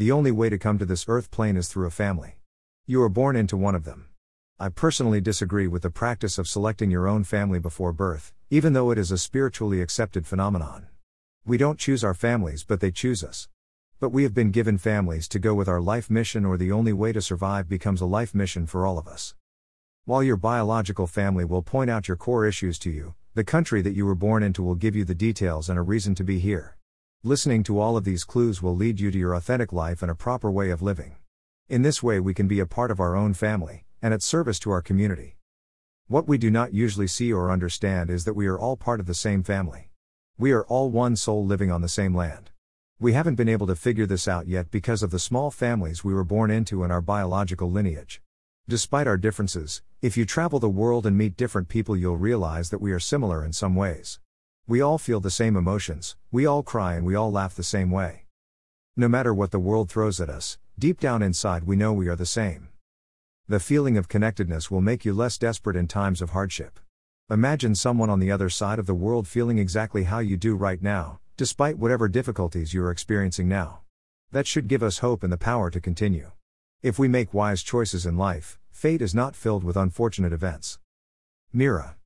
The only way to come to this earth plane is through a family. You are born into one of them. I personally disagree with the practice of selecting your own family before birth, even though it is a spiritually accepted phenomenon. We don't choose our families, but they choose us. But we have been given families to go with our life mission, or the only way to survive becomes a life mission for all of us. While your biological family will point out your core issues to you, the country that you were born into will give you the details and a reason to be here. Listening to all of these clues will lead you to your authentic life and a proper way of living. In this way, we can be a part of our own family, and at service to our community. What we do not usually see or understand is that we are all part of the same family. We are all one soul living on the same land. We haven't been able to figure this out yet because of the small families we were born into and our biological lineage. Despite our differences, if you travel the world and meet different people, you'll realize that we are similar in some ways. We all feel the same emotions, we all cry, and we all laugh the same way. No matter what the world throws at us, deep down inside we know we are the same. The feeling of connectedness will make you less desperate in times of hardship. Imagine someone on the other side of the world feeling exactly how you do right now, despite whatever difficulties you are experiencing now. That should give us hope and the power to continue. If we make wise choices in life, fate is not filled with unfortunate events. Mira.